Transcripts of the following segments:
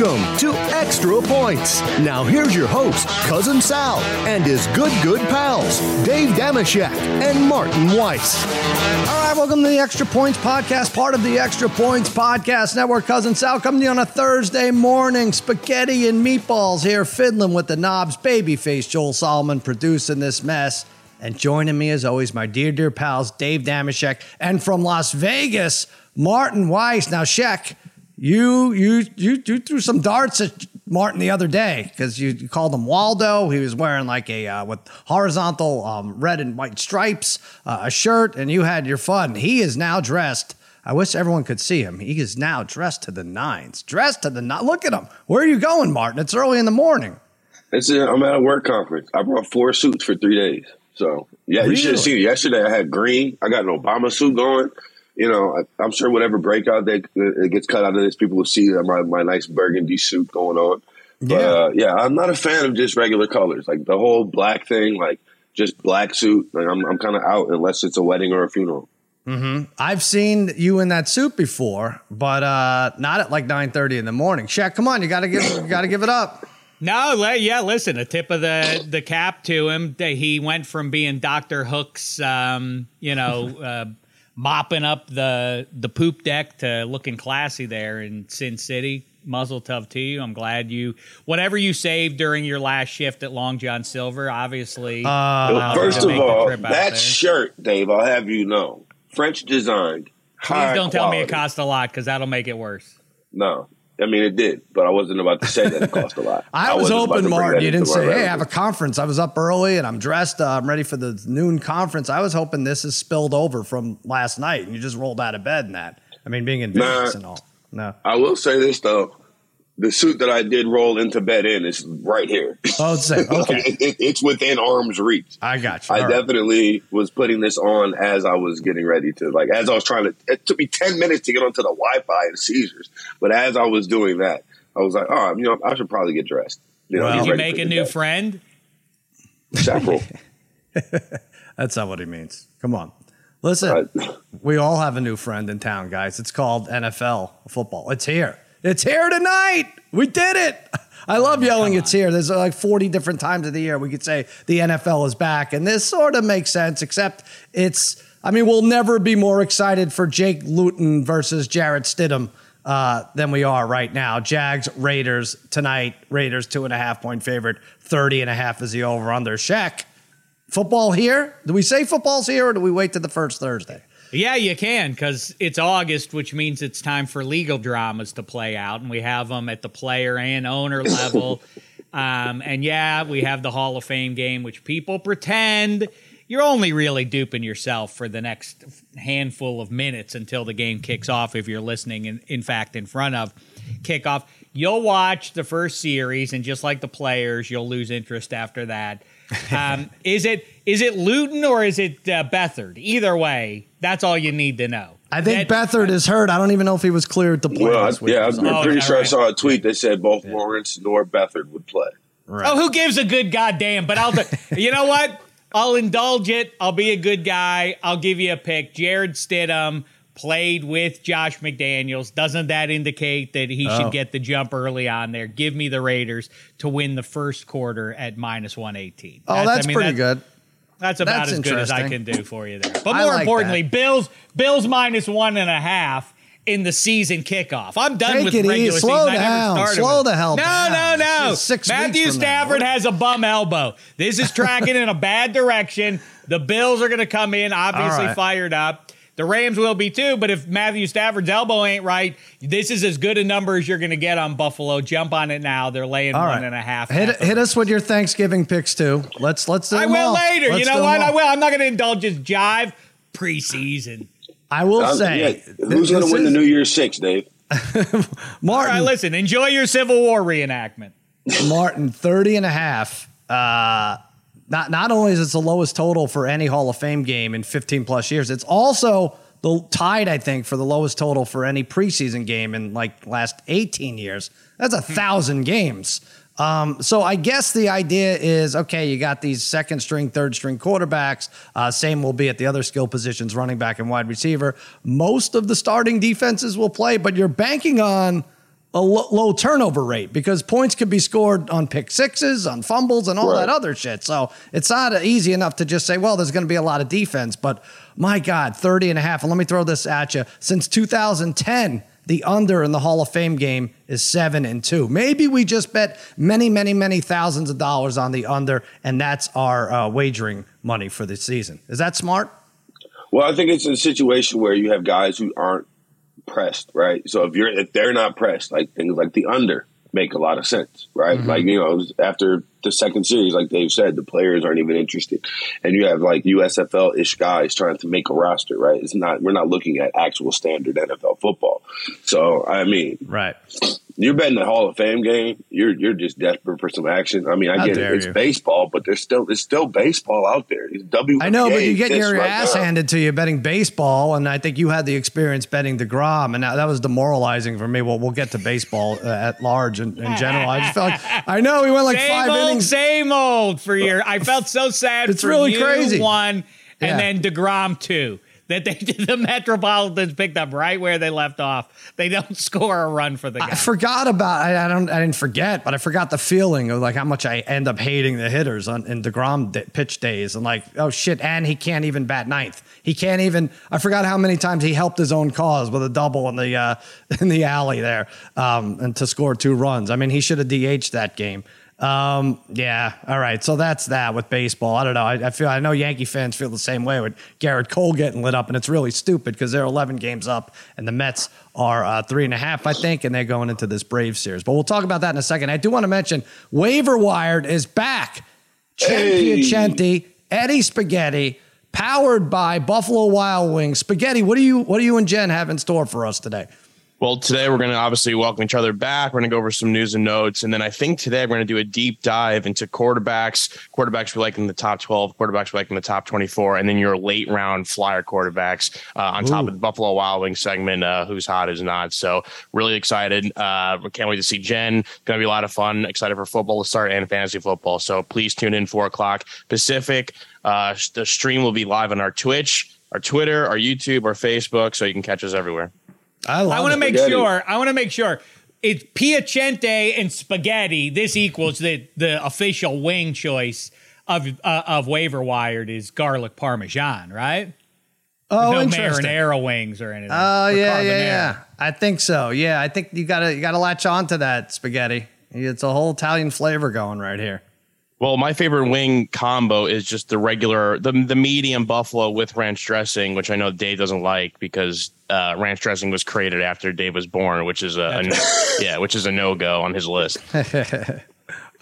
Welcome to Extra Points. Now here's your host, Cousin Sal, and his good, good pals, Dave Dameshek and Martin Weiss. All right, welcome to the Extra Points Podcast, part of the Extra Points Podcast Network. Cousin Sal coming to you on a Thursday morning. Spaghetti and meatballs here, fiddling with the knobs. Babyface Joel Solomon producing this mess. And joining me, as always, my dear, dear pals, Dave Dameshek, and from Las Vegas, Martin Weiss. Now, Sheck, you you you you threw some darts at Martin the other day because you, called him Waldo. He was wearing like a uh, with horizontal um, red and white stripes, uh, a shirt, and you had your fun. He is now dressed. I wish everyone could see him. He is now dressed to the nines. Dressed to the nines. Look at him. Where are you going, Martin? It's early in the morning. It's a, I'm at a work conference. I brought four suits for three days. So yeah, really? you should have seen it yesterday. I had green. I got an Obama suit going you know, I, am sure whatever breakout that it gets cut out of this, people will see my my nice burgundy suit going on. But yeah. Uh, yeah, I'm not a fan of just regular colors. Like the whole black thing, like just black suit. Like I'm I'm kind of out unless it's a wedding or a funeral. Mm-hmm. I've seen you in that suit before, but uh, not at like 9:30 in the morning. Shaq, come on, you gotta give you gotta give it up. No, yeah, listen, a tip of the the cap to him. That he went from being Doctor Hook's, um, you know, uh, mopping up the the poop deck to looking classy there in Sin City. Muzzle tough to you. I'm glad you whatever you saved during your last shift at Long John Silver. Obviously, uh, first of all, that shirt, Dave. I'll have you know, French designed. Please don't quality. tell me it cost a lot because that'll make it worse. No, I mean, it did, but I wasn't about to say that it cost a lot. I, I was hoping, Martin, you didn't say, "Hey, I have a conference." I was up early and I'm dressed. Uh, I'm ready for the noon conference. I was hoping this is spilled over from last night, and you just rolled out of bed in that. I mean, being in Vegas nah, and all. No, I will say this though: the suit that I did roll into bed in is right here. Oh, it's okay. it, it, it's within arm's reach. I got you. I All definitely right. was putting this on as I was getting ready to, like, as I was trying to. It took me ten minutes to get onto the Wi-Fi and Caesars, but as I was doing that, I was like, oh, you know, I should probably get dressed. You know, well, did you make a new day. friend? Several. That's not what he means. Come on. Listen, we all have a new friend in town, guys. It's called NFL football. It's here. It's here tonight. We did it. I love yelling it's here. There's like 40 different times of the year we could say the NFL is back. And this sort of makes sense, except it's, I mean, we'll never be more excited for Jake Luton versus Jarrett Stidham uh, than we are right now. Jags, Raiders tonight. Raiders two and a half point favorite. 30 and a half is the over under. Shaq, football here? Do we say football's here or do we wait to the first Thursday? Yeah, you can because it's August, which means it's time for legal dramas to play out, and we have them at the player and owner level. um, and yeah, we have the Hall of Fame game, which people pretend you're only really duping yourself for the next handful of minutes until the game kicks off. If you're listening, in, in fact, in front of kickoff, you'll watch the first series, and just like the players, you'll lose interest after that. Um, is it is it Luton or is it uh, Beathard? Either way, that's all you need to know. I think that, Beathard is hurt. I don't even know if he was cleared to play. Well, this week. yeah, I'm oh, pretty sure right. I saw a tweet that said both yeah. Lawrence nor Beathard would play. Right. Oh, who gives a good goddamn? But I'll, you know what? I'll indulge it. I'll be a good guy. I'll give you a pick. Jarrett Stidham played with Josh McDaniels. Doesn't that indicate that he oh. should get the jump early on there? Give me the Raiders to win the first quarter at minus 118. Oh, that's, that's I mean, pretty that's, good. That's about that's as good as I can do for you there. But more like importantly, that. Bills Bills minus one and a half in the season kickoff. I'm done Take with it regular easy. Slow season. Down. Slow the hell no, down. No, no, no. Six Matthew Stafford has a bum elbow. This is tracking in a bad direction. The Bills are going to come in, obviously right. fired up. The Rams will be too, but if Matthew Stafford's elbow ain't right, this is as good a number as you're going to get on Buffalo. Jump on it now. They're laying all one right. and a half. Hit, hit us with your Thanksgiving picks too. Let's let's do I will all. later. Let's you know what? I will. I'm not going to indulge his jive preseason. I will um, say, yeah. who's going to win is, the New Year's Six, Dave? Martin, all right, listen. Enjoy your Civil War reenactment. Martin, 30 and a half. Uh, not not only is it the lowest total for any Hall of Fame game in 15 plus years, it's also the tied, I think, for the lowest total for any preseason game in like last 18 years. That's a thousand games. Um, so I guess the idea is okay, you got these second string, third string quarterbacks. Uh, same will be at the other skill positions, running back and wide receiver. Most of the starting defenses will play, but you're banking on a low turnover rate because points could be scored on pick sixes, on fumbles, and all right. that other shit. So it's not easy enough to just say, well, there's going to be a lot of defense. But my God, 30 and a half. And let me throw this at you. Since 2010, the under in the Hall of Fame game is seven and two. Maybe we just bet many, many, many thousands of dollars on the under, and that's our uh, wagering money for the season. Is that smart? Well, I think it's a situation where you have guys who aren't pressed, right? So if you're if they're not pressed, like things like the under make a lot of sense, right? Mm-hmm. Like you know, after the second series, like Dave said, the players aren't even interested, and you have like USFL ish guys trying to make a roster, right? It's not we're not looking at actual standard NFL football. So I mean, right? you're betting the Hall of Fame game. You're you're just desperate for some action. I mean, I How get it. It's you. baseball, but there's still it's still baseball out there. It's W. I know, but you get your right ass now. handed to you betting baseball, and I think you had the experience betting Degrom, and that was demoralizing for me. Well, we'll get to baseball uh, at large and in, general. I just felt like I know we went like same five old, innings, same old for your. I felt so sad. it's really you, crazy. One and yeah. then Degrom two that they the Metropolitans picked up right where they left off. They don't score a run for the guy. I forgot about I, I don't I didn't forget, but I forgot the feeling of like how much I end up hating the hitters on in Degrom pitch days and like oh shit, and he can't even bat ninth. He can't even. I forgot how many times he helped his own cause with a double in the uh, in the alley there um, and to score two runs. I mean, he should have DH'd that game. Um, yeah. All right. So that's that with baseball. I don't know. I, I, feel I know Yankee fans feel the same way with Gerrit Cole getting lit up, and it's really stupid because they're 11 games up, and the Mets are uh, three and a half, I think, and they're going into this Brave series. But we'll talk about that in a second. I do want to mention waiver wired is back. Hey. Piacenti, Eddie Spaghetti, powered by Buffalo Wild Wings. Spaghetti, what do you what do you and Jen have in store for us today? Well, today we're going to obviously welcome each other back. We're going to go over some news and notes. And then I think today we're going to do a deep dive into quarterbacks, quarterbacks we like in the top 12, quarterbacks we like in the top 24, and then your late round flyer quarterbacks uh, on Ooh. top of the Buffalo Wild Wings segment, uh, who's hot, who's not. So really excited. Uh, can't wait to see Jen. Going to be a lot of fun. Excited for football to start and fantasy football. So please tune in, 4 o'clock Pacific. Uh, the stream will be live on our Twitch, our Twitter, our YouTube, our Facebook, so you can catch us everywhere. I, I want to make sure. I want to make sure it's piacente and spaghetti. This equals the the official wing choice of uh, of waiver wired is garlic parmesan, right? Oh, no interesting. marinara wings or anything. Oh yeah, yeah, yeah. I think so. Yeah, I think you gotta you gotta latch on to that spaghetti. It's a whole Italian flavor going right here. Well, my favorite wing combo is just the regular, the the medium buffalo with ranch dressing, which I know Dave doesn't like because uh, ranch dressing was created after Dave was born, which is a, a yeah, which is a no go on his list.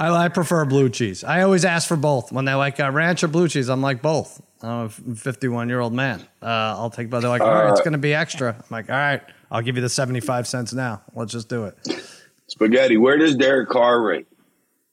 I, I, prefer blue cheese. I always ask for both when they like uh, ranch or blue cheese. I'm like both. I'm a 51 year old man. Uh, I'll take both. They're like, all right, it's going to be extra. I'm like, all right, I'll give you the 75 cents now. Let's just do it. Spaghetti. Where does Derek Carr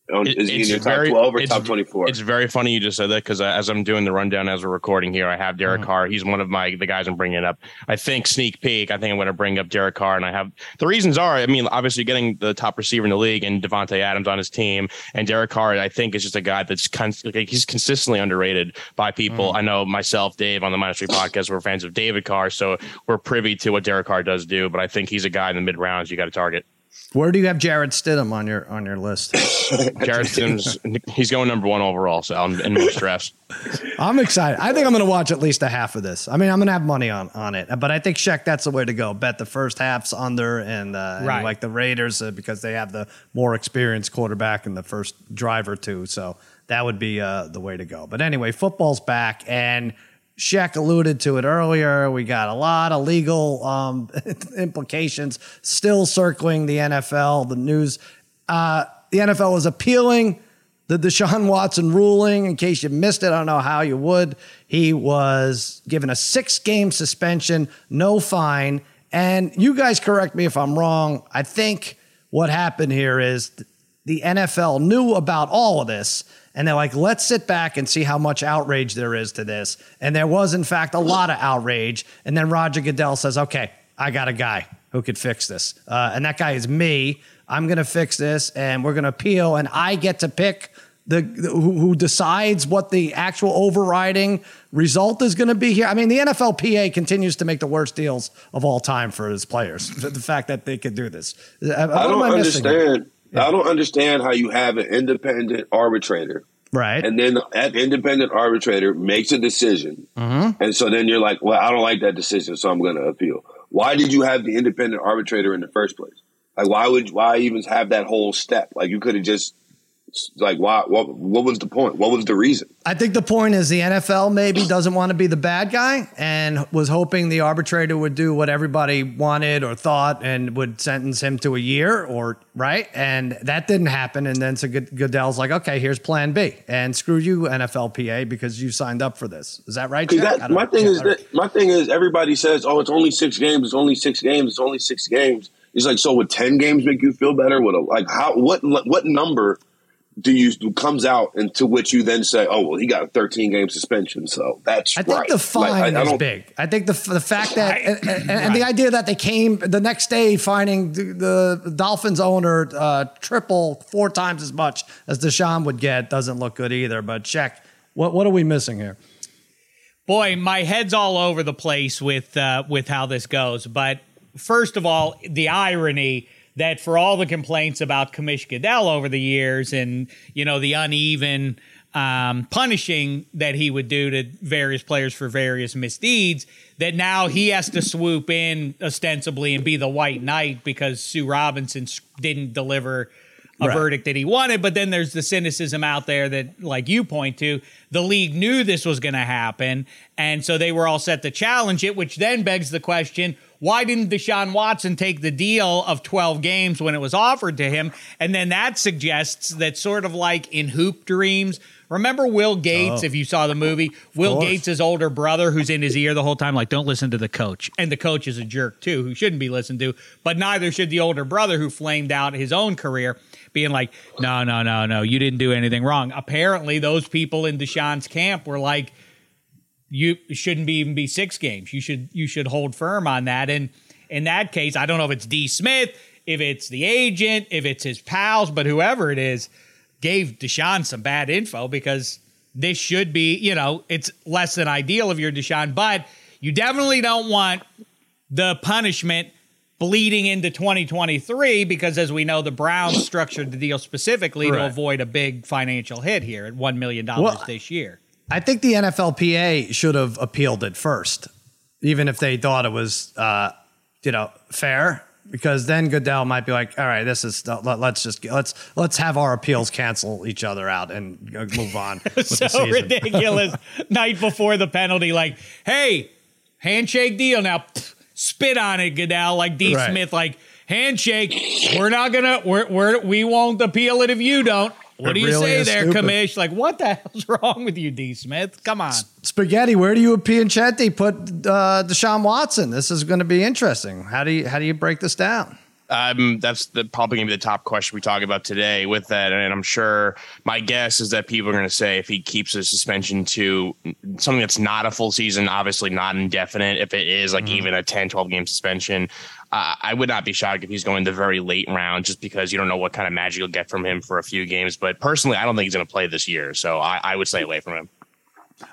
rank? Is he in your top 12 or top 24? It's very funny you just said that because as I'm doing the rundown as we're recording here, I have Derek mm-hmm. Carr. He's one of my the guys I'm bringing up. I think sneak peek. I think I'm going to bring up Derek Carr, and I have the reasons are. I mean, obviously getting the top receiver in the league and Davante Adams on his team, and Derek Carr. I think is just a guy that's con- like, he's consistently underrated by people. Mm-hmm. I know myself, Dave, on the Minus Three podcast, we're fans of David Carr, so we're privy to what Derek Carr does do. But I think he's a guy in the mid rounds you got to target. Where do you have Jarrett Stidham on your on your list? Jarrett Stidham's he's going number one overall, so I'm in no stress. I'm excited. I think I'm going to watch at least a half of this. I mean, I'm going to have money on on it, but I think Sheck that's the way to go. Bet the first half's under, and, uh, right. and like the Raiders uh, because they have the more experienced quarterback in the first drive or two. So that would be uh, the way to go. But anyway, football's back and Sheck alluded to it earlier. We got a lot of legal um, implications still circling the NFL. The news, uh, the NFL was appealing the Deshaun Watson ruling. In case you missed it, I don't know how you would. He was given a six game suspension, no fine. And you guys correct me if I'm wrong. I think what happened here is the NFL knew about all of this and they're like, let's sit back and see how much outrage there is to this. And there was, in fact, a lot of outrage. And then Roger Goodell says, okay, I got a guy who could fix this. Uh, and that guy is me. I'm going to fix this and we're going to appeal. And I get to pick the, the who, who decides what the actual overriding result is going to be here? I mean, the NFLPA continues to make the worst deals of all time for its players. the fact that they could do this, I don't I understand. Yeah. I don't understand how you have an independent arbitrator Right. And then that independent arbitrator makes a decision. Mm-hmm. And so then you're like, well, I don't like that decision, so I'm going to appeal. Why did you have the independent arbitrator in the first place? Like, why would, why even have that whole step? Like, you could have just like why what what was the point? What was the reason? I think the point is the nfl maybe doesn't want to be the bad guy and was hoping the arbitrator would do what everybody wanted or thought and would sentence him to a year or right? And that didn't happen and then so goodell's like okay here's plan b. And screw you nflpa because you signed up for this. Is that right that, my thing is that, my thing is everybody says oh it's only six games it's only six games it's only six games. He's like, so would ten games make you feel better? Would a, like how what what number do you comes out into which you then say, oh well, he got a 13 game suspension, so that's. I think right. the fine like, I, is big. I think the the fact that and, and, and the idea that they came the next day finding the, the Dolphins owner uh, triple four times as much as Deshaun would get doesn't look good either. But check what what are we missing here? Boy, my head's all over the place with uh, with how this goes. But first of all, the irony that for all the complaints about Commish Goodell over the years and, you know, the uneven um, punishing that he would do to various players for various misdeeds, that now he has to swoop in ostensibly and be the white knight because Sue Robinson didn't deliver a right. verdict that he wanted. But then there's the cynicism out there that, like you point to, the league knew this was going to happen. And so they were all set to challenge it, which then begs the question why didn't Deshaun Watson take the deal of 12 games when it was offered to him? And then that suggests that sort of like in Hoop Dreams, remember Will Gates, oh. if you saw the movie? Will Gates' older brother who's in his ear the whole time, like, don't listen to the coach. And the coach is a jerk too, who shouldn't be listened to, but neither should the older brother who flamed out his own career, being like, no, no, no, no, you didn't do anything wrong. Apparently, those people in Deshaun's camp were like, you shouldn't be even be six games. You should you should hold firm on that. And in that case, I don't know if it's D. Smith, if it's the agent, if it's his pals, but whoever it is, gave Deshaun some bad info because this should be, you know, it's less than ideal of your Deshaun, but you definitely don't want the punishment bleeding into 2023 because as we know the browns structured the deal specifically right. to avoid a big financial hit here at $1 million well, this year I think the NFLPA should have appealed it first, even if they thought it was, uh, you know, fair. Because then Goodell might be like, "All right, this is let, us just let's let's have our appeals cancel each other out and move on." so ridiculous. Night before the penalty, like, "Hey, handshake deal now." Spit on it, Goodell, like D. Right. Smith, like handshake. We're not gonna. We're, we're we won't appeal it if you don't. What do you really say there, stupid. Commish? Like, what the hell's wrong with you, D. Smith? Come on. Spaghetti, where do you Pianchetti put uh, Deshaun Watson? This is going to be interesting. How do you how do you break this down? Um, that's the, probably going to be the top question we talk about today with that. And I'm sure my guess is that people are going to say if he keeps his suspension to something that's not a full season, obviously not indefinite, if it is like mm-hmm. even a 10, 12 game suspension, uh, I would not be shocked if he's going the very late round just because you don't know what kind of magic you'll get from him for a few games. But personally, I don't think he's going to play this year. So I, I would stay away from him.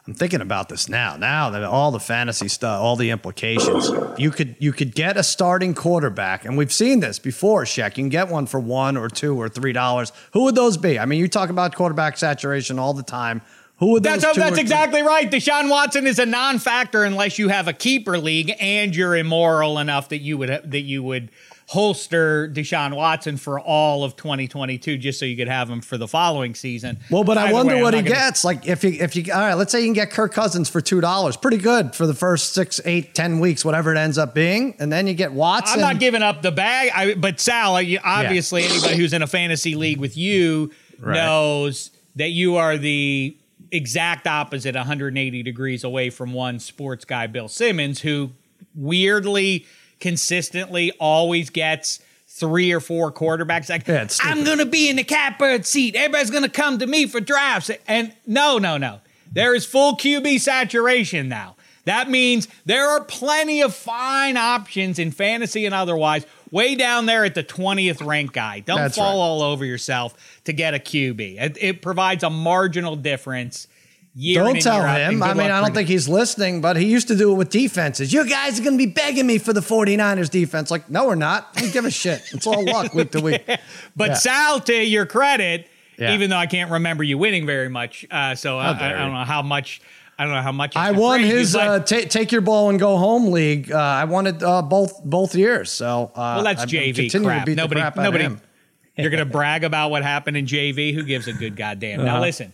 I'm thinking about this now. Now that all the fantasy stuff, all the implications, you could you could get a starting quarterback, and we've seen this before. Shaq, you can get one for one or two or three dollars. Who would those be? I mean, you talk about quarterback saturation all the time. Who would that's that's exactly right. Deshaun Watson is a non-factor unless you have a keeper league and you're immoral enough that you would that you would holster Deshaun Watson for all of 2022 just so you could have him for the following season. Well, but Either I wonder way, what he gonna... gets. Like if you if you all right, let's say you can get Kirk Cousins for two dollars, pretty good for the first six, eight, ten weeks, whatever it ends up being, and then you get Watson. I'm not giving up the bag, I, but Sal, obviously yeah. anybody who's in a fantasy league with you right. knows that you are the exact opposite 180 degrees away from one sports guy Bill Simmons who weirdly consistently always gets three or four quarterbacks. Like, yeah, I'm going to be in the catbird seat. Everybody's going to come to me for drafts. And no, no, no. There is full QB saturation now. That means there are plenty of fine options in fantasy and otherwise way down there at the 20th rank guy. Don't That's fall right. all over yourself to get a QB. It, it provides a marginal difference. Year Don't tell year out, and him. I mean, I don't think he's listening, but he used to do it with defenses. You guys are going to be begging me for the 49ers defense. Like, no, we're not. I don't give a shit. It's all luck week to week. But Yeah. Sal, to your credit, Yeah. even though I can't remember you winning very much, uh, so I, I, I don't know how much. I don't know how much. I won his uh, ta take your ball and go home league. Uh, I won it uh, both both years. So uh, well, that's I- JV continue to crap. Nobody, crap nobody. him. You're gonna brag about what happened in JV. Who gives a good goddamn? Now Uh-huh. listen.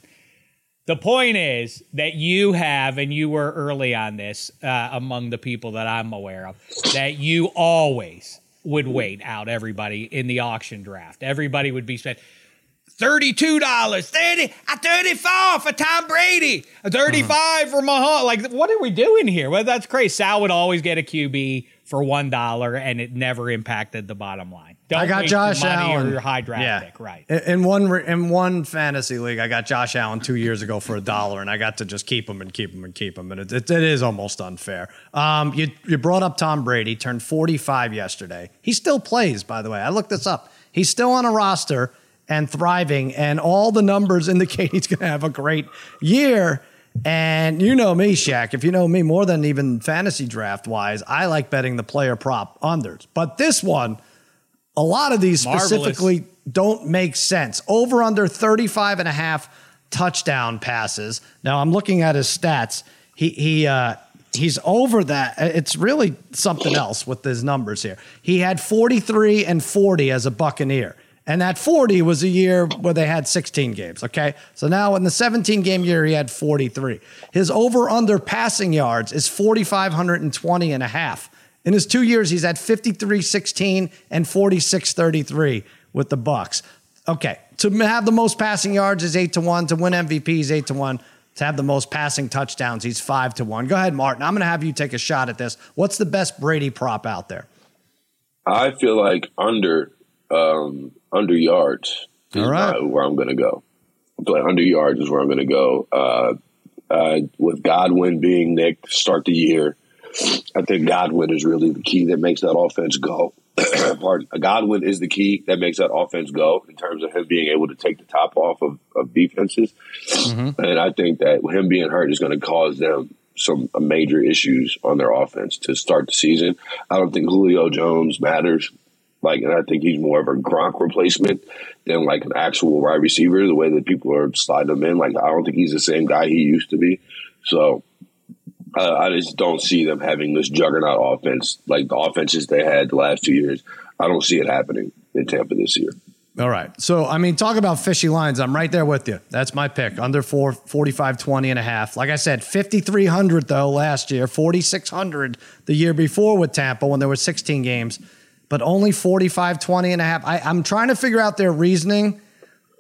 The point is that you have, and you were early on this uh, among the people that I'm aware of, that you always would wait out everybody in the auction draft. Everybody would be spent thirty-two dollars, thirty, a thirty-four for Tom Brady, a thirty-five for Mahomes. Like, what are we doing here? Well, that's crazy. Sal would always get a QB for one dollar, and it never impacted the bottom line. Don't I got Josh Allen. your high draft Yeah. pick, right? In- In one in one fantasy league, I got Josh Allen two years ago for a dollar, and I got to just keep him and keep him and keep him, and it, it, it is almost unfair. Um, you you brought up Tom Brady, turned forty five yesterday. He still plays, by the way. I looked this up. He's still on a roster and thriving, and all the numbers indicate he's going to have a great year. And you know me, Shaq. If you know me more than even fantasy draft wise, I like betting the player prop unders. But this one, a lot of these Marvelous. specifically don't make sense. Over under 35 and a half touchdown passes. Now I'm looking at his stats. He he uh he's over that. It's really something else with his numbers here. He had 43 and 40 as a Buccaneer. And that 40 was a year where they had 16 games, okay? So now in the 17 game year he had 43. His over under passing yards is 4520 and a half. In his two years, he's at 53 16 and 46 33 with the Bucks. Okay, to have the most passing yards is 8 to 1. To win MVP is 8 to 1. To have the most passing touchdowns, he's 5 to 1. Go ahead, Martin. I'm going to have you take a shot at this. What's the best Brady prop out there? I feel like under um, under yards is All right. where I'm going to go. Feel under yards is where I'm going to go. Uh, uh, with Godwin being Nick start the year, I think Godwin is really the key that makes that offense go. Pardon. Godwin is the key that makes that offense go in terms of him being able to take the top off of, of defenses. Mm-hmm. And I think that him being hurt is going to cause them some uh, major issues on their offense to start the season. I don't think Julio Jones matters. Like, and I think he's more of a Gronk replacement than like an actual wide receiver. The way that people are sliding him in, like, I don't think he's the same guy he used to be. So, uh, I just don't see them having this juggernaut offense like the offenses they had the last two years. I don't see it happening in Tampa this year. All right. So, I mean, talk about fishy lines. I'm right there with you. That's my pick. Under 4, 45, 20 and a half. Like I said, 5,300 though last year, 4,600 the year before with Tampa when there were 16 games, but only 45, 20 and a half. I, I'm trying to figure out their reasoning.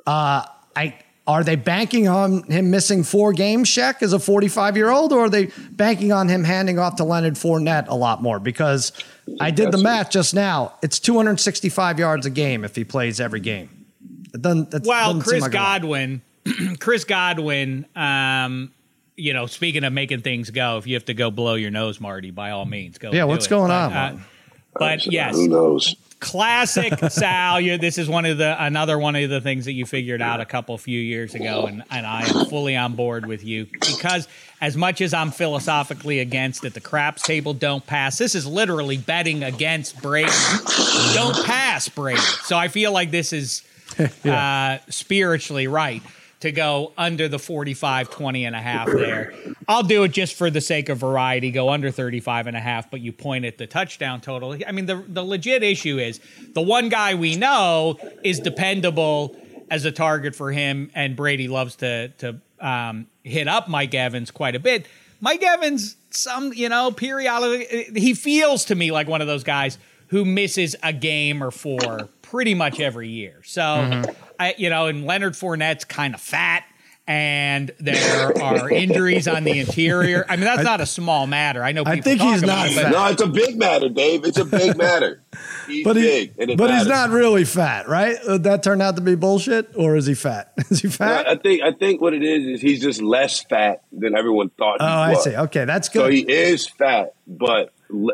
Uh, I are they banking on him missing four games, Shaq, as a 45 year old, or are they banking on him handing off to Leonard Fournette a lot more? Because I did the math just now. It's 265 yards a game if he plays every game. It doesn't, Well, Chris like. Godwin, Chris Godwin, um, you know, speaking of making things go, if you have to go blow your nose, Marty, by all means, go. Yeah, what's it. going But, on, uh, Martin? But So, yes, who knows? classic Sal. You, this is one of the another one of the things that you figured out a couple few years ago, and, and I am fully on board with you because as much as I'm philosophically against it, the craps table don't pass. This is literally betting against Brady. don't pass Brady. So I feel like this is uh, spiritually right to go under the 45 20 and a half there. I'll do it just for the sake of variety go under 35 and a half but you point at the touchdown total. I mean the, the legit issue is the one guy we know is dependable as a target for him and brady loves to to um, hit up mike evans quite a bit. Mike evans some you know periodically he feels to me like one of those guys who misses a game or four pretty much every year. So, I, you know, and Leonard Fournette's kind of fat, and there are injuries on the interior. I mean, that's not a small matter. I know. I think talk he's about not it, fat. No, it's a big matter, Dave. It's a big matter. He's but he, big, and it but he's not really fat, right? Uh, That turned out to be bullshit, or is he fat? Is he fat? I think I think what it is is he's just less fat than everyone thought. oh, he I was. see. Okay, that's good. So he is fat, but l-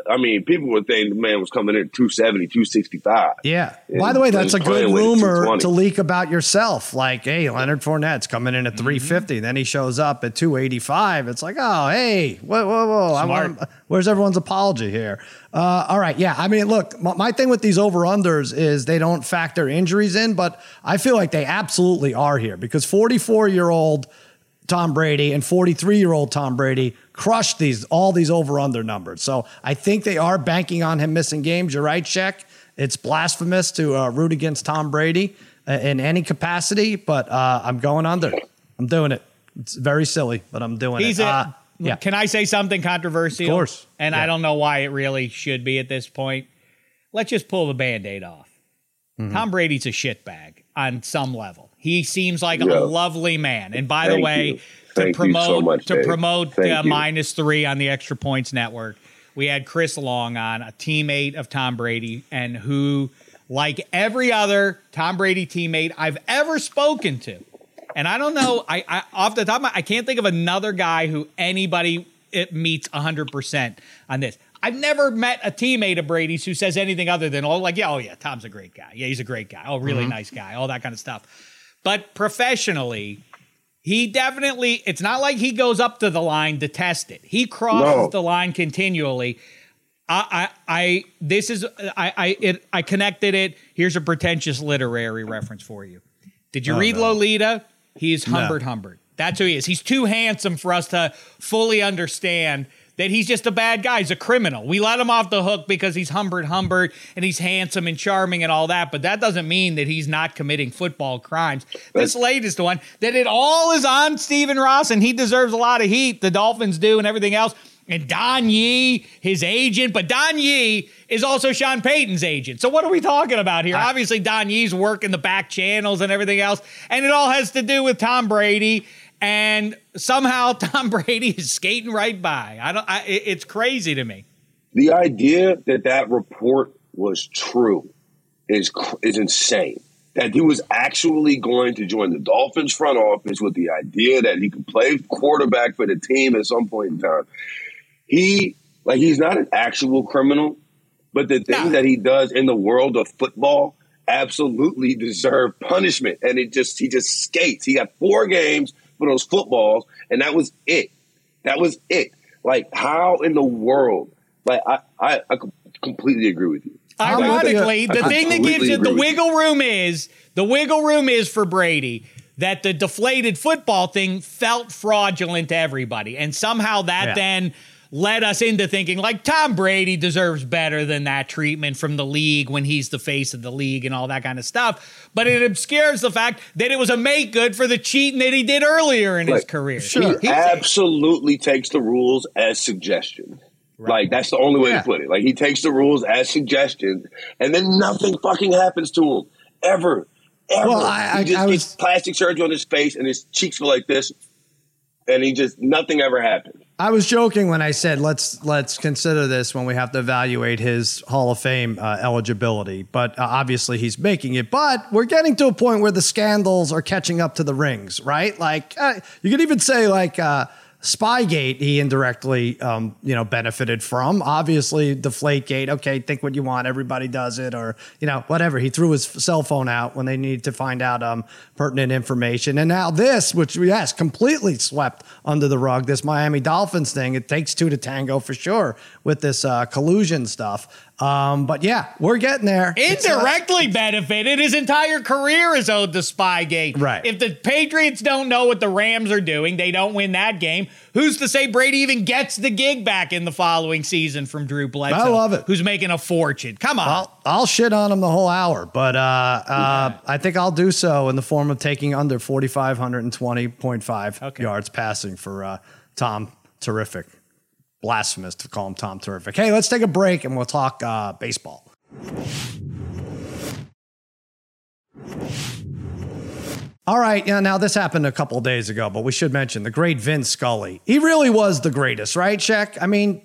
I mean, people would think the man was coming in at 270, 265. yeah. And- By the way, that's a good rumor to leak about yourself. Like, hey, Leonard Fournette's coming in at Mm-hmm. 350, then he shows up at 285. It's like, oh, hey, whoa, whoa, whoa. I Smart. want, where's everyone's apology here? Uh, all right, yeah. I mean, look, my, my thing with these over unders is they don't factor injuries in, but I feel like they absolutely are here because 44 year old Tom Brady and 43 year old Tom Brady crushed these all these over under numbers. So I think they are banking on him missing games. You're right, check. It's blasphemous to uh, root against Tom Brady uh, in any capacity, but uh, I'm going under. I'm doing it. It's very silly, but I'm doing He's it. a. Uh, yeah. Can I say something controversial? Of course. And Yeah. I don't know why it really should be at this point. Let's just pull the band aid off. Mm-hmm. Tom Brady's a shitbag on some level. He seems like Yeah. a lovely man. And by the way, you. to Thank you so promote much, to Dave. promote uh, minus three on the Extra Points Network, we had Chris Long on, a teammate of Tom Brady, and who, like every other Tom Brady teammate I've ever spoken to, and I don't know, I, I off the top of my, I can't think of another guy who anybody it meets hundred percent on this. I've never met a teammate of Brady's who says anything other than, oh, like, yeah, oh yeah, Tom's a great guy. Yeah, he's a great guy. Oh, really nice guy. All that kind of stuff. But professionally, he definitely, it's not like he goes up to the line to test it. He crosses No. the line continually. I, I, I this is, I, I, it, I connected it. Here's a pretentious literary reference for you. Did you oh, read Lolita? He's Humbert Humbert. That's who he is. He's too handsome for us to fully understand that he's just a bad guy. He's a criminal. We let him off the hook because he's Humbert Humbert and he's handsome and charming and all that, but that doesn't mean that he's not committing football crimes. This latest one, that it all is on Stephen Ross and he deserves a lot of heat. The Dolphins do and everything else. And Don Yee, his agent, but Don Yee is also Sean Payton's agent. So what are we talking about here? Obviously, Don Yee's working the back channels and everything else, and it all has to do with Tom Brady. And somehow Tom Brady is skating right by. I don't. I, it's crazy to me. The idea that that report was true is is insane. That he was actually going to join the Dolphins front office with the idea that he could play quarterback for the team at some point in time. He like he's not an actual criminal, but the things Nah. that he does in the world of football absolutely deserve punishment. And it just he just skates. He got four games for those footballs, and that was it. That was it. Like how in the world? Like I I, I completely agree with you. Ironically, the I thing that gives completely it the agree with you. wiggle room is the wiggle room is for Brady that the deflated football thing felt fraudulent to everybody, and somehow that Yeah. then led us into thinking like Tom Brady deserves better than that treatment from the league when he's the face of the league and all that kind of stuff. But it obscures the fact that it was a make good for the cheating that he did earlier in his career. Sure. He absolutely takes the rules as suggestions. Like that's the only way Yeah. to put it. Like he takes the rules as suggestions, and then nothing fucking happens to him ever, ever. Well, I- I- he just I gets was- plastic surgery on his face, and his cheeks go like this, and he just nothing ever happens. I was joking when I said let's let's consider this when we have to evaluate his Hall of Fame uh, eligibility. But uh, obviously he's making it. But we're getting to a point where the scandals are catching up to the rings, right? Like uh, you could even say like. Spygate, he indirectly, um, you know, benefited from. Obviously, Deflategate. Okay, think what you want. Everybody does it, or you know, whatever. He threw his cell phone out when they needed to find out um, pertinent information. And now this, which yes, completely swept under the rug. This Miami Dolphins thing. It takes two to tango for sure with this uh, collusion stuff. Um, but yeah, we're getting there. Indirectly benefited. His entire career is owed to Spygate. Right. If the Patriots don't know what the Rams are doing, they don't win that game. Who's to say Brady even gets the gig back in the following season from Drew Bledsoe? I love it. Who's making a fortune? Come on. I'll, I'll shit on him the whole hour, but uh, uh, I think I'll do so in the form of taking under 4,520.5 Okay. yards passing for uh, Tom Terrific. Blasphemous to call him Tom Terrific. Hey, let's take a break and we'll talk uh, baseball. All right, yeah. Now this happened a couple days ago, but we should mention the great Vince Scully. He really was the greatest, right, Shaq? I mean,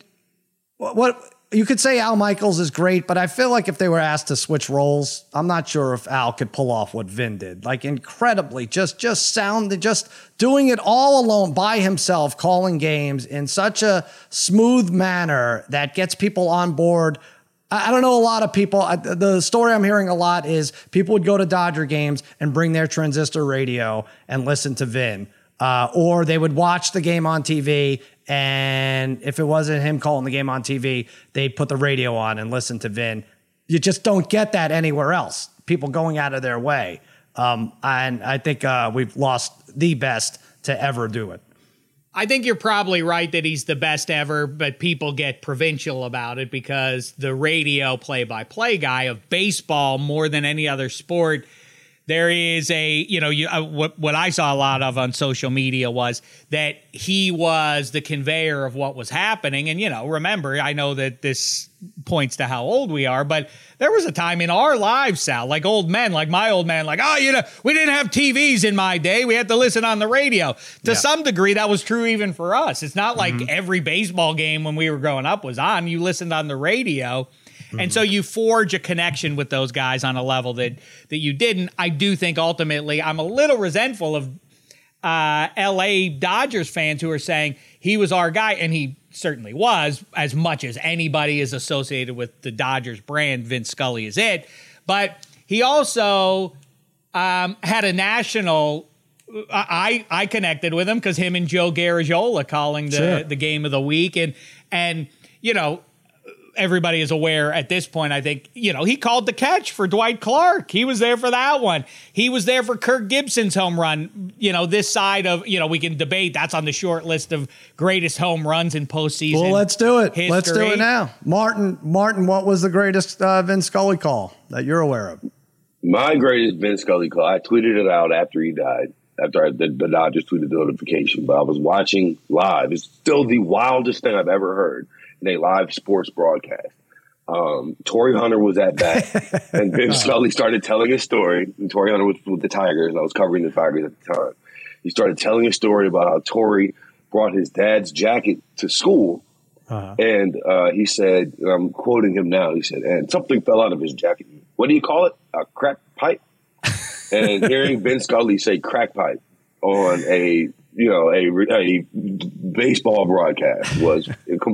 what, what you could say Al Michaels is great, but I feel like if they were asked to switch roles, I'm not sure if Al could pull off what Vin did. Like incredibly, just just sound, just doing it all alone by himself, calling games in such a smooth manner that gets people on board. I don't know a lot of people. The story I'm hearing a lot is people would go to Dodger games and bring their transistor radio and listen to Vin. Uh, or they would watch the game on TV and if it wasn't him calling the game on TV, they'd put the radio on and listen to Vin. You just don't get that anywhere else. People going out of their way. Um, and I think uh, we've lost the best to ever do it. I think you're probably right that he's the best ever, but people get provincial about it because the radio play by play guy of baseball, more than any other sport, there is a you know you uh, what what I saw a lot of on social media was that he was the conveyor of what was happening. And you know remember I know that this points to how old we are but there was a time in our lives Sal like old men like my old man like oh you know we didn't have TVs in my day. We had to listen on the radio. To yeah. some degree that was true even for us. It's not like mm-hmm. every baseball game when we were growing up was on. You listened on the radio Mm-hmm. And so you forge a connection with those guys on a level that that you didn't. I do think ultimately I'm a little resentful of uh, LA Dodgers fans who are saying he was our guy, and he certainly was, as much as anybody is associated with the Dodgers brand. Vince Scully is it, but he also um, had a national. I I connected with him because him and Joe Garagiola calling the sure. the game of the week, and and you know everybody is aware at this point. I think you know he called the catch for Dwight Clark. He was there for that one. He was there for Kirk Gibson's home run. You know this side of you know we can debate that's on the short list of greatest home runs in postseason. Well, let's do it. History. Let's do it now, Martin. Martin, what was the greatest uh, Vince Scully call that you're aware of? My greatest Vince Scully call. I tweeted it out after he died. After I, the, the Dodgers tweeted the notification, but I was watching live. It's still the wildest thing I've ever heard in a live sports broadcast. Um, Torii Hunter was at bat, and Vince Scully started telling his story. And Torii Hunter was with the Tigers. I was covering the Tigers at the time. He started telling a story about how Torii brought his dad's jacket to school. Uh-huh. And uh, he said, I'm quoting him now, he said, and something fell out of his jacket. What do you call it? A crack pipe? and hearing Vin Scully say crack pipe on a you know, a, a baseball broadcast was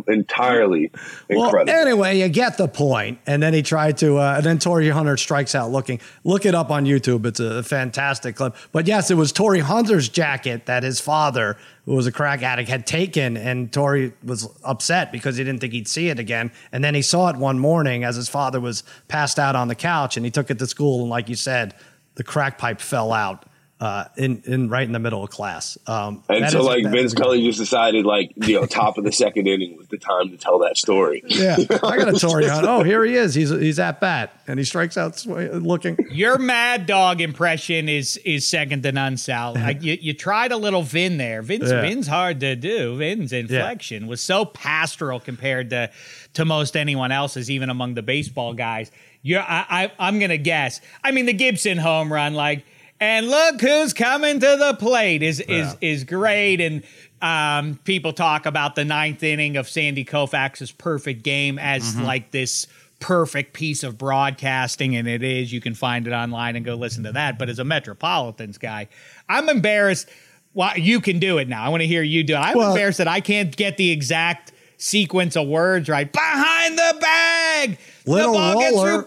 entirely incredible. Well, anyway, you get the point. And then he tried to, uh, and then Torii Hunter strikes out looking. Look it up on YouTube. It's a fantastic clip. But yes, it was Torii Hunter's jacket that his father, who was a crack addict, had taken. And Torii was upset because he didn't think he'd see it again. And then he saw it one morning as his father was passed out on the couch and he took it to school. And like you said, the crack pipe fell out uh, in in right in the middle of class. Um, and so, like Vince Scully just decided, like you know, top of the second inning was the time to tell that story. Yeah, I got a Torii on. Oh, here he is. He's he's at bat and he strikes out looking. Your Mad Dog impression is is second to none, Sal. Like you, you tried a little Vin there. Vin's yeah. Vin's hard to do. Vin's inflection yeah. was so pastoral compared to to most anyone else's, even among the baseball guys. You're, I, I I'm gonna guess. I mean, the Gibson home run, like and look who's coming to the plate is yeah. is is great. And um, people talk about the ninth inning of Sandy Koufax's perfect game as mm-hmm. like this perfect piece of broadcasting. And it is. You can find it online and go listen to that. But as a metropolitans guy i'm embarrassed. Well you can do it now. I want to hear you do it. I'm well, embarrassed that i can't get the exact sequence of words right. Behind the bag! Little the ball roller. gets through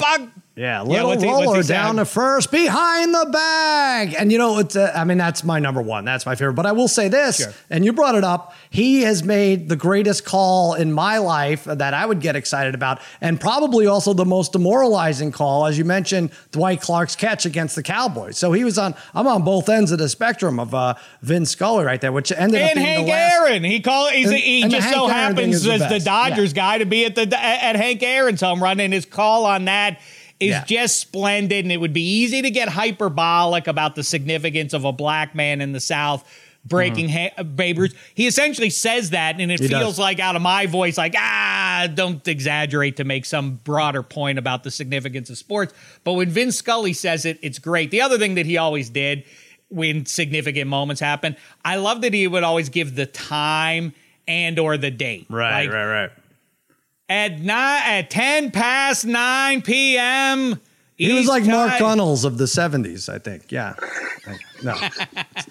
yeah, little yeah, roller down to first, behind the bag, and you know, it's. Uh, I mean, that's my number one. That's my favorite. But I will say this, sure. and you brought it up. He has made the greatest call in my life that I would get excited about, and probably also the most demoralizing call, as you mentioned, Dwight Clark's catch against the Cowboys. So he was on. I'm on both ends of the spectrum of uh, Vince Scully right there, which ended and up being Hank the last, Aaron. He called. He's, and, he and just so happens as the, the Dodgers yeah. guy to be at the at Hank Aaron's home run, and his call on that is yeah. just splendid. And it would be easy to get hyperbolic about the significance of a black man in the South breaking mm-hmm. ha- Babe Ruth. He essentially says that, and it he feels does. like out of my voice, like, ah, don't exaggerate to make some broader point about the significance of sports. But when Vince Scully says it, it's great. The other thing that he always did when significant moments happen, I love that he would always give the time and or the date. Right, like, right, right at nine at ten past nine p.m. He was East like Mark time. Gunnels of the '70s, I think. Yeah, no,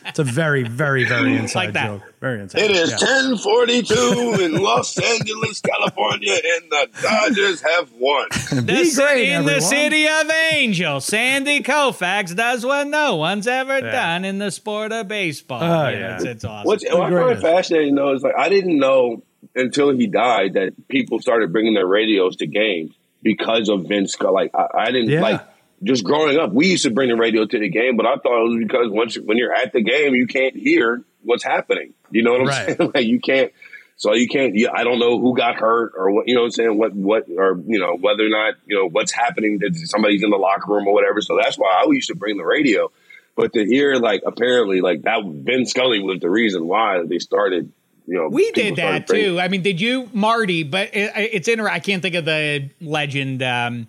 it's a very, very, very inside Like joke. Very inside. It is yeah. ten forty two in Los Angeles, California, and the Dodgers have won. The Be ci- great, in the city of Angels, Sandy Koufax does what no one's ever done in the sport of baseball. Oh, You yeah. it's, it's awesome. What's what I find greatest. fascinating though is like I didn't know until he died that people started bringing their radios to games because of Vince. Scully. Like I, I didn't Yeah. like just growing up. We used to bring the radio to the game, but I thought it was because once when you're at the game, you can't hear what's happening. You know what I'm Right. saying? like you can't. So you can't. You, I don't know who got hurt or what. You know what I'm saying? What what or you know whether or not you know what's happening. That somebody's in the locker room or whatever. So that's why I used to bring the radio. But to hear like apparently like that Vin Scully was the reason why they started. You know, We did that bringing- too. I mean, did you, Marty? But it, it's interesting. I can't think of the legend um,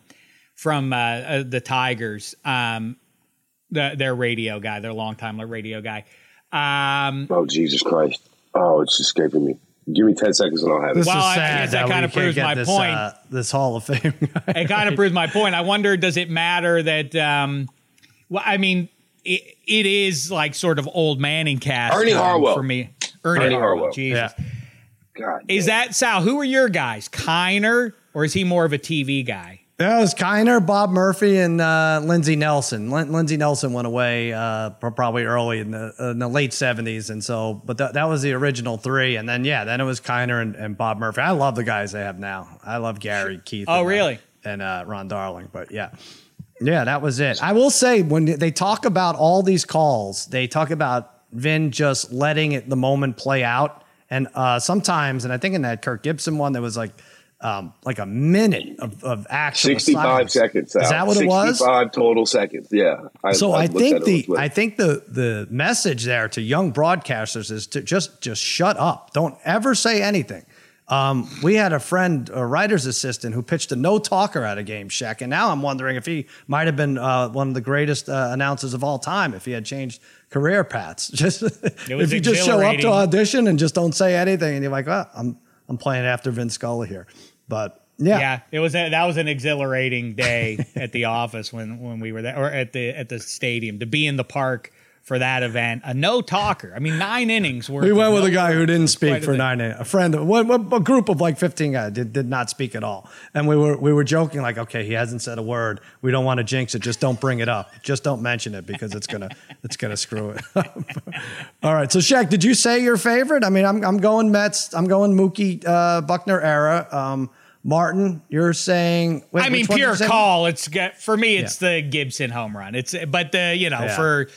from uh, uh, the Tigers, um, the, their radio guy, their longtime radio guy. Um, Oh Jesus Christ! Oh, it's escaping me. Give me ten seconds and I'll have This it. Well, is I sad guess that we kinda proves my this, point. Uh, this Hall of Fame. guy. it kind of proves my point. I wonder, does it matter that? Um, well, I mean, it, it is like sort of old Manning cast. Ernie time Harwell. for me. Ernie, Ernie Harwell. Harwell. Jesus. yeah. God, Is that Sal? Who are your guys? Kiner, or is he more of a TV guy? That was Kiner, Bob Murphy, and uh, Lindsey Nelson. Lin- Lindsey Nelson went away uh, probably early in the, in the late seventies, and so, but that, that was the original three. And then, yeah, then it was Kiner and, and Bob Murphy. I love the guys they have now. I love Gary, Keith. Oh, and, uh, really? and uh, Ron Darling. But yeah, yeah, that was it. I will say when they talk about all these calls, they talk about Vin just letting it the moment play out, and uh, sometimes, and I think in that Kirk Gibson one, there was like. Um, like a minute of, of actual sixty-five seconds. Sal. Is that what it was? Sixty-five total seconds. Yeah. So I, at think the I think the the message there to young broadcasters is to just just shut up. Don't ever say anything. Um, we had a friend, a writer's assistant, who pitched a no talker at a game check, and now I'm wondering if he might have been uh, one of the greatest uh, announcers of all time if he had changed career paths. Just if you just show up to audition and just don't say anything, and you're like, well, I'm I'm playing after Vin Scully here, but yeah, Yeah, it was a, that was an exhilarating day at the office when when we were there, or at the at the stadium to be in the park for that event. A no talker. I mean, nine innings. Worth We went with no- a guy who didn't speak for nine. A friend, a, a group of like fifteen guys did, did not speak at all, and we were we were joking like, okay, he hasn't said a word. We don't want to jinx it. Just don't bring it up. Just don't mention it because it's gonna it's gonna screw it. up. all right. So Shaq, did you say your favorite? I mean, I'm I'm going Mets. I'm going Mookie uh, Buckner era. Um, Martin, you're saying? wait, I mean, which one did pure call. It's for me. It's the Gibson home run. It's but the you know Yeah. for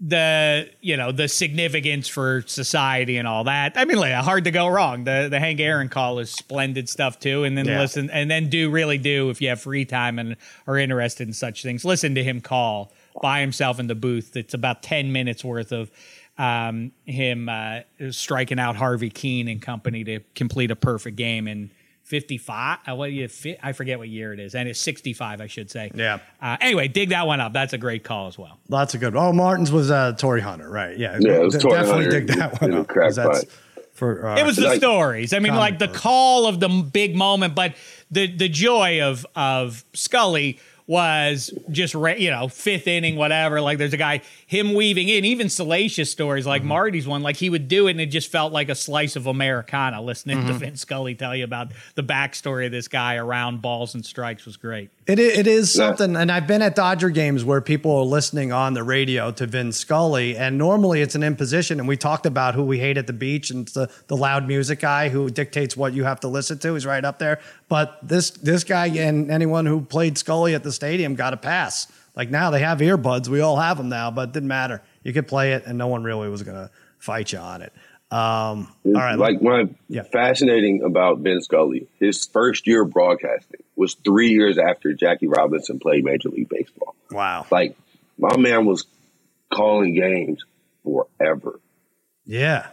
the you know the significance for society and all that. I mean, like, hard to go wrong. The the Hank Aaron call is splendid stuff too. And then Yeah. listen, and then do really do if you have free time and are interested in such things. Listen to him call by himself in the booth. It's about ten minutes worth of. Um, him uh, striking out Harvey Kuenn and company to complete a perfect game in 55. Uh, what you fi- I forget what year it is, and it's 65, I should say. Yeah. Uh, anyway, dig that one up. That's a great call as well. Lots of good. Oh, Martin's was uh, Torii Hunter, right? Yeah, Yeah, it was De- Torii definitely Hunter dig that one the up. 'cause crack that's for uh, It was the like- stories. I mean, like the call of the big moment, but the the joy of of Scully was just you know fifth inning whatever like there's a guy him weaving in even salacious stories like mm-hmm. Marty's one like he would do it and it just felt like a slice of Americana listening to mm-hmm. Vin Scully tell you about the backstory of this guy around balls and strikes was great It, it is something, and I've been at Dodger games where people are listening on the radio to Vin Scully, and normally it's an imposition. And we talked about who we hate at the beach, and the, the loud music guy who dictates what you have to listen to. He's right up there. But this this guy and anyone who played Scully at the stadium got a pass. Like now they have earbuds, we all have them now, but it didn't matter. You could play it, and no one really was going to fight you on it. Um, all right, like my Yeah. fascinating about Vin Scully, his first year broadcasting was three years after Jackie Robinson played Major League Baseball. wow, Like my man was calling games forever. Yeah.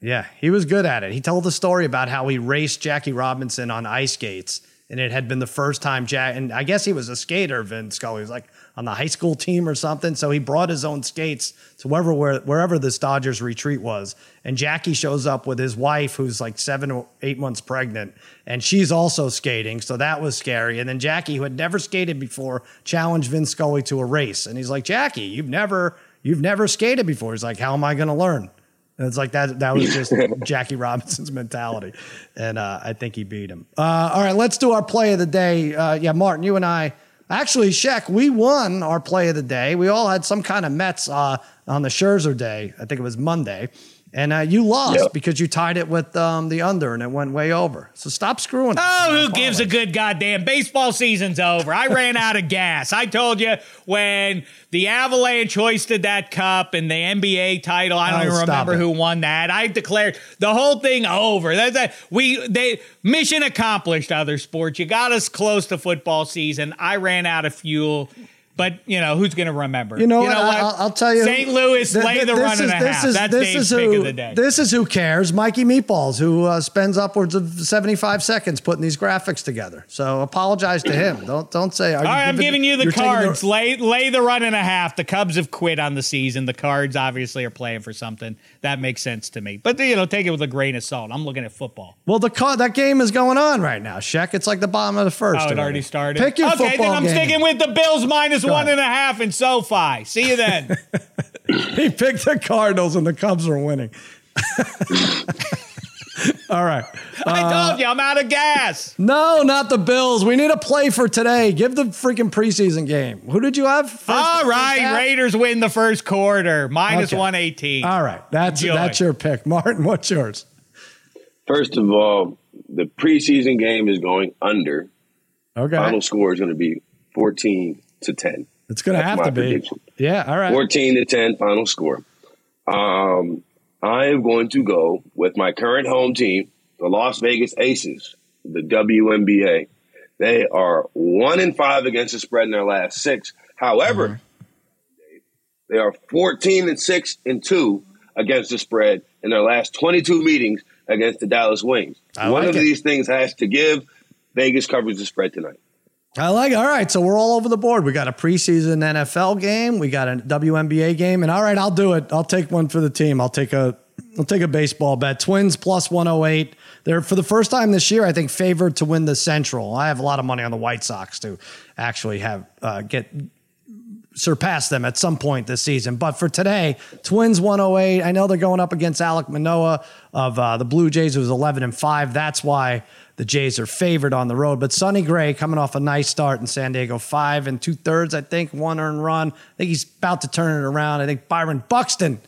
Yeah. He was good at it. He told the story about how he raced Jackie Robinson on ice skates and it had been the first time Jack. And I guess he was a skater. Vin Scully was like on the high school team or something, so he brought his own skates to wherever where, wherever this Dodgers retreat was. And Jackie shows up with his wife, who's like seven or eight months pregnant, and she's also skating. So that was scary. And then Jackie, who had never skated before, challenged Vin Scully to a race, and he's like, Jackie, you've never you've never skated before. He's like, how am I going to learn? And it's like that. That was just Jackie Robinson's mentality, and uh, I think he beat him. Uh, all right, let's do our play of the day. Uh, yeah, Martin, you and I. Actually, Sheck, we won our play of the day. We all had some kind of Mets uh, on the Scherzer day. I think it was Monday. And uh, you lost yep. because you tied it with um, the under and it went way over. So stop screwing. Oh, who gives a good goddamn? Baseball season's over. I ran out of gas. I told you when the Avalanche hoisted that cup and the NBA title. I don't oh, even remember it. who won that. I declared the whole thing over. That's a, we they mission accomplished. Other sports, you got us close to football season. I ran out of fuel. But you know who's going to remember? You know, you know what? I'll, I'll, tell you. St. Louis th- lay the run is, and a half. Is, That's this Dave's is who, of the day. This is who cares. Mikey Meatballs, who uh, spends upwards of seventy-five seconds putting these graphics together. So apologize to him. Don't don't say. All right, I'm giving you the cards. The, lay lay the run and a half. The Cubs have quit on the season. The Cards obviously are playing for something that makes sense to me. But you know, take it with a grain of salt. I'm looking at football. Well, the that game is going on right now. Sheck, it's like the bottom of the first. Oh, it already started. Pick your okay, football then I'm game. sticking with the Bills minus one and a half in SoFi. See you then. he picked the Cardinals and the Cubs are winning. All right. I uh, told you I'm out of gas. No, not the Bills. We need a play for today. Give the freaking preseason game. Who did you have? First, All right, Raiders win the first quarter, minus okay. 118. All right, that's Enjoy. that's your pick, Martin. What's yours? First of all, the preseason game is going under. Okay. Final score is going to be 14 to 10. It's going to have to be. Prediction. Yeah, all right. 14 to 10 final score. Um, I am going to go with my current home team, the Las Vegas Aces, the WNBA. They are one in five against the spread in their last six. However, mm-hmm. they are 14 and six and two against the spread in their last 22 meetings against the Dallas Wings. I One like of it. these things has to give. Vegas covers the spread tonight. I like it. All right. So we're all over the board. We got a preseason NFL game. We got a WNBA game. And all right, I'll do it. I'll take one for the team. I'll take a I'll take a baseball bet. Twins plus 108. They're for the first time this year, I think, favored to win the Central. I have a lot of money on the White Sox to actually have uh, get surpass them at some point this season. But for today, Twins 108. I know they're going up against Alec Manoah of uh, the Blue Jays, who was 11 and 5. That's why the Jays are favored on the road. But Sonny Gray coming off a nice start in San Diego, five and two thirds, I think, one earned run. I think he's about to turn it around. I think Byron Buxton,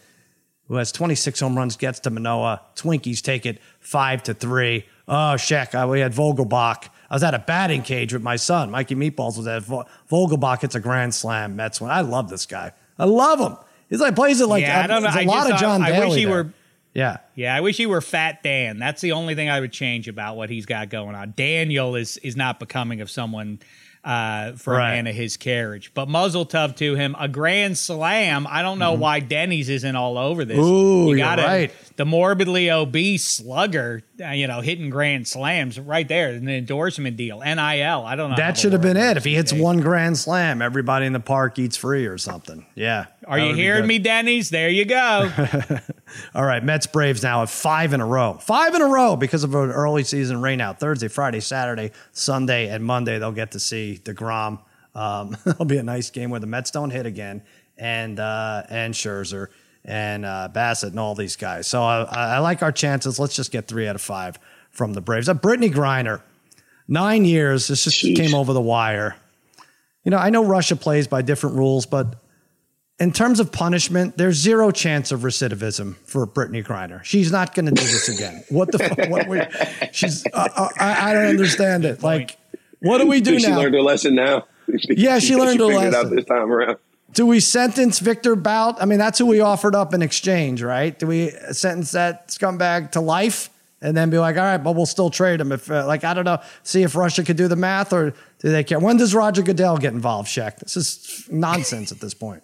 who has 26 home runs, gets to Manoah. Twinkies take it five to three. Oh, uh, we had Vogelbach. I was at a batting cage with my son. Mikey Meatballs was at Vogelbach. It's a grand slam. Mets one. I love this guy. I love him. He's like plays it like yeah, I don't know. a I lot of John I, Daly. I wish he there. were yeah. Yeah, I wish he were Fat Dan. That's the only thing I would change about what he's got going on. Daniel is is not becoming of someone uh, for right. a man of his carriage. But mazel tov to him. A grand slam. I don't know mm-hmm. why Denny's isn't all over this. Ooh, you got right. The morbidly obese slugger, uh, you know, hitting grand slams right there. An endorsement deal. NIL. I don't know. That should have been it. If he hits one grand slam, everybody in the park eats free or something. Yeah. Are you hearing me, Denny's? There you go. all right. Mets Braves now have five in a row. Five in a row because of an early season rainout. Thursday, Friday, Saturday, Sunday, and Monday, they'll get to see DeGrom. Um, it'll be a nice game where the Mets don't hit again, and uh, and Scherzer and uh, Bassitt and all these guys. So I, I, like our chances. Let's just get three out of five from the Braves. Uh, Brittney Griner, nine years. This just Jeez. came over the wire. You know, I know Russia plays by different rules, but in terms of punishment, there's zero chance of recidivism for Brittney Griner. She's not going to do this again. What the fuck? What we, she's, uh, uh, I, I, don't understand it. Like, what do we do she now? She learned her lesson now. Yeah, she learned she her lesson. out this time around. Do we sentence Viktor Bout? I mean, that's who we offered up in exchange, right? Do we sentence that scumbag to life and then be like, all right, but we'll still trade him if, uh, like, I don't know, see if Russia could do the math or do they care? When does Roger Goodell get involved, Sheck? This is nonsense at this point.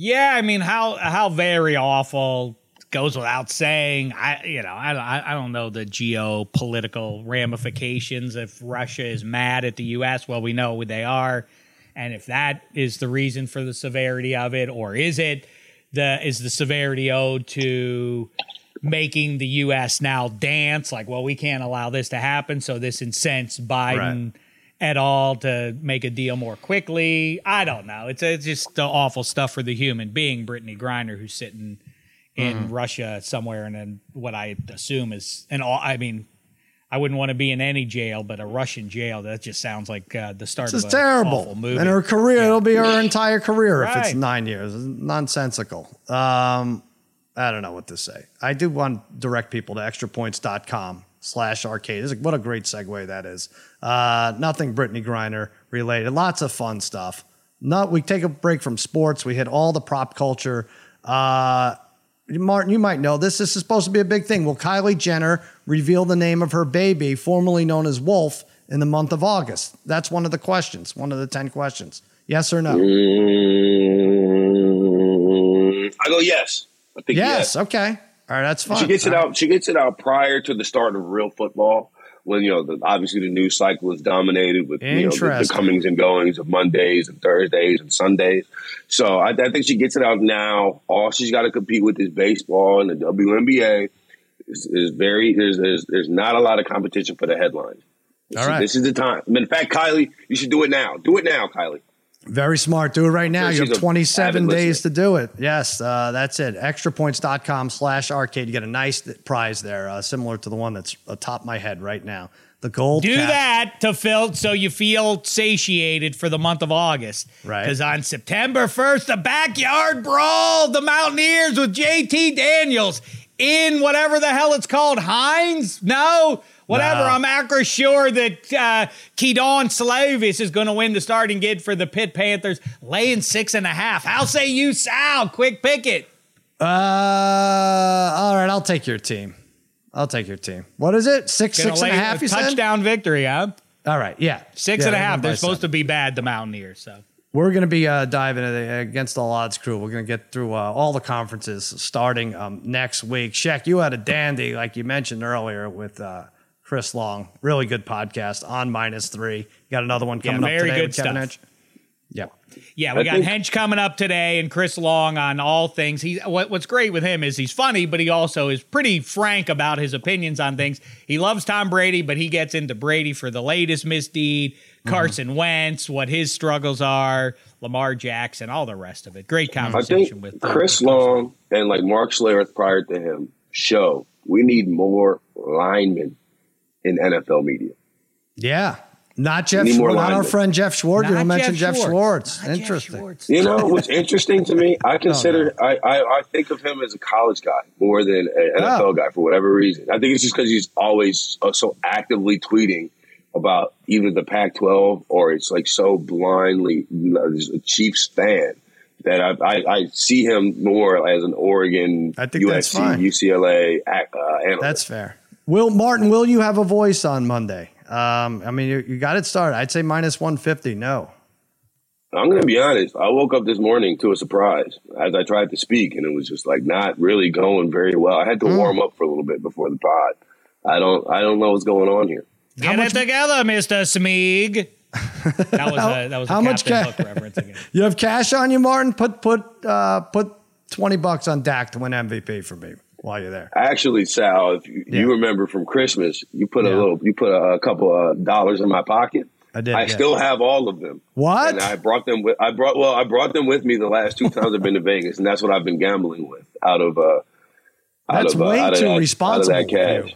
Yeah, I mean, how how very awful goes without saying. I, you know, I, I don't know the geopolitical ramifications if Russia is mad at the U.S. Well, we know they are, and if that is the reason for the severity of it, or is it the is the severity owed to making the U.S. now dance? Like, well, we can't allow this to happen, so this incents Biden. Right at all to make a deal more quickly. I don't know. It's, it's just awful stuff for the human being, Brittney Griner, who's sitting in mm-hmm. Russia somewhere, and then what I assume is an. I mean, I wouldn't want to be in any jail, but a Russian jail. That just sounds like uh, the start this of is terrible. movie. And her career, yeah. it'll be her entire career right. if it's nine years. It's nonsensical. Um, I don't know what to say. I do want to direct people to extrapoints.com slash arcade. What a great segue that is. Uh, nothing Brittney Griner related. Lots of fun stuff. Not we take a break from sports. We hit all the prop culture. Uh, Martin, you might know this. This is supposed to be a big thing. Will Kylie Jenner reveal the name of her baby, formerly known as Wolf, in the month of August? That's one of the questions, one of the 10 questions. Yes or no? Mm, I go yes. I think yes. yes. Okay. All right, that's fine. She gets it out. She gets it out prior to the start of real football when you know the, obviously the news cycle is dominated with you know the, the, comings and goings of Mondays and Thursdays and Sundays. So I, I think she gets it out now. All she's got to compete with is baseball and the WNBA. Is, is very there's, there's there's not a lot of competition for the headlines. All right. This is the time. In fact, Kylie, you should do it now. Do it now, Kylie. Very smart. Do it right now. you have 27 days to do it. Yes, uh, that's it. Extrapoints.com slash arcade. You get a nice prize there, uh, similar to the one that's atop my head right now. The gold. Do that to fill so you feel satiated for the month of August. Right. Because on September 1st, the backyard brawl, the Mountaineers with JT Daniels in whatever the hell it's called. Heinz? No whatever. I'm actually sure that uh, Kedon Slovis is going to win the starting gig for the Pitt Panthers, laying six and a half. How say you, Sal? Quick pick it. Uh, all right, I'll take your team. I'll take your team. What is it? Six, Gonna six and a half. You touchdown said? victory, huh? All right, yeah, six yeah, and a half. They're supposed seven. to be bad, the Mountaineers. So we're going to be uh, diving against all odds crew. We're going to get through uh, all the conferences starting um, next week. Shaq, you had a dandy, like you mentioned earlier, with uh, Chris Long. Really good podcast on minus three. Got another one coming yeah, up today with Kevin Hench. Yeah. Yeah, we got Hench coming up today and Chris Long on all things. He what, what's great with him is he's funny, but he also is pretty frank about his opinions on things. He loves Tom Brady, but he gets into Brady for the latest misdeed. Carson mm-hmm. Wentz, what his struggles are, Lamar Jackson, all the rest of it. Great conversation with uh, Chris Long and like Mark Schlereth prior to him show we need more linemen in NFL media. Yeah. Not Jeff Schwartz, not our friend Jeff Schwartz. Not you don't mention Jeff Schwartz. Schwartz. Interesting. Jeff Schwartz. You know what's interesting to me? I consider oh, I, I, I think of him as a college guy more than an NFL oh. guy for whatever reason. I think it's just because he's always uh, so actively tweeting about either the Pac-12 or it's like so blindly you know, a Chiefs fan that I, I, I, see him more as an Oregon, I think USC, UCLA uh, analyst. That's fair. Will Martin? Will you have a voice on Monday? Um, I mean, you, you got it started. I'd say minus one fifty. No. I'm going to be honest. I woke up this morning to a surprise as I tried to speak, and it was just like not really going very well. I had to mm. warm up for a little bit before the pod. I don't. I don't know what's going on here. Get much- it together, Mister Smeeg. that was a, that was a how much cash? reference again. You have cash on you, Martin. Put put uh, put twenty bucks on Dak to win MVP for me while you're there. Actually, Sal, if you, yeah. you remember from Christmas, you put yeah. a little, you put a, a, couple of dollars in my pocket. I did. I yeah. still have all of them. What? And I brought them with. I brought well, I brought them with me the last two times I've been to Vegas, and that's what I've been gambling with out of. uh That's of, way uh, too responsible.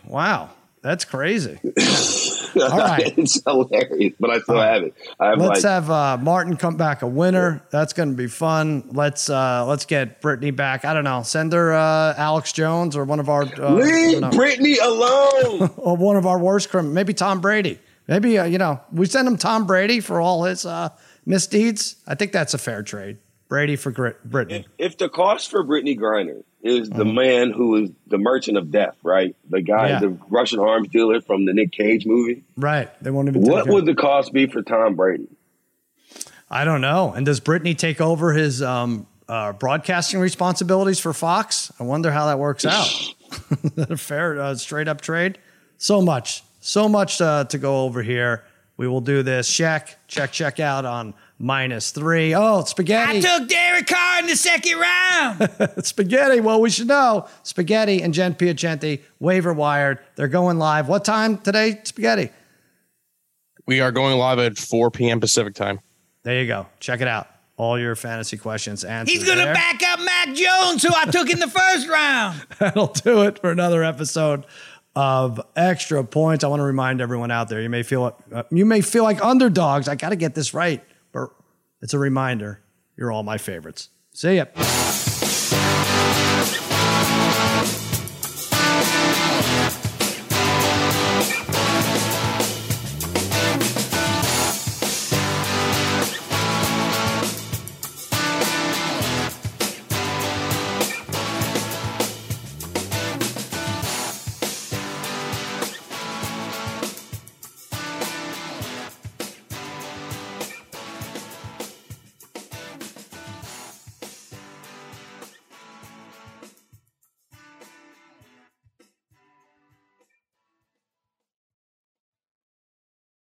Wow, that's crazy. All right. it's hilarious, but I still have it. Have let's like, have uh, Martin come back a winner. That's going to be fun. Let's uh, let's get Brittney back. I don't know. Send her uh, Alex Jones or one of our uh, leave Brittney alone. or one of our worst criminals. Maybe Tom Brady. Maybe uh, you know we send him Tom Brady for all his uh, misdeeds. I think that's a fair trade. Brady for Brittney. If, if the cost for Brittney Griner is the mm-hmm. man who is the merchant of death, right? The guy, yeah. the Russian arms dealer from the Nick Cage movie. Right. They won't even. What would the cost be for Tom Brady? I don't know. And does Brittney take over his um, uh, broadcasting responsibilities for Fox. I wonder how that works out. fair, uh, straight up trade. So much, so much uh, to go over here. We will do this. Check, check, check out on minus three. Oh, spaghetti. I took Derek Carr in the second round. spaghetti. Well, we should know. Spaghetti and Jen Piacenti, waiver wired. They're going live. What time today, Spaghetti? We are going live at 4 p.m. Pacific time. There you go. Check it out. All your fantasy questions answered. He's going to back up Mac Jones, who I took in the first round. That'll do it for another episode of extra points. I want to remind everyone out there. You may feel uh, you may feel like underdogs. I got to get this right, but it's a reminder. You're all my favorites. See ya.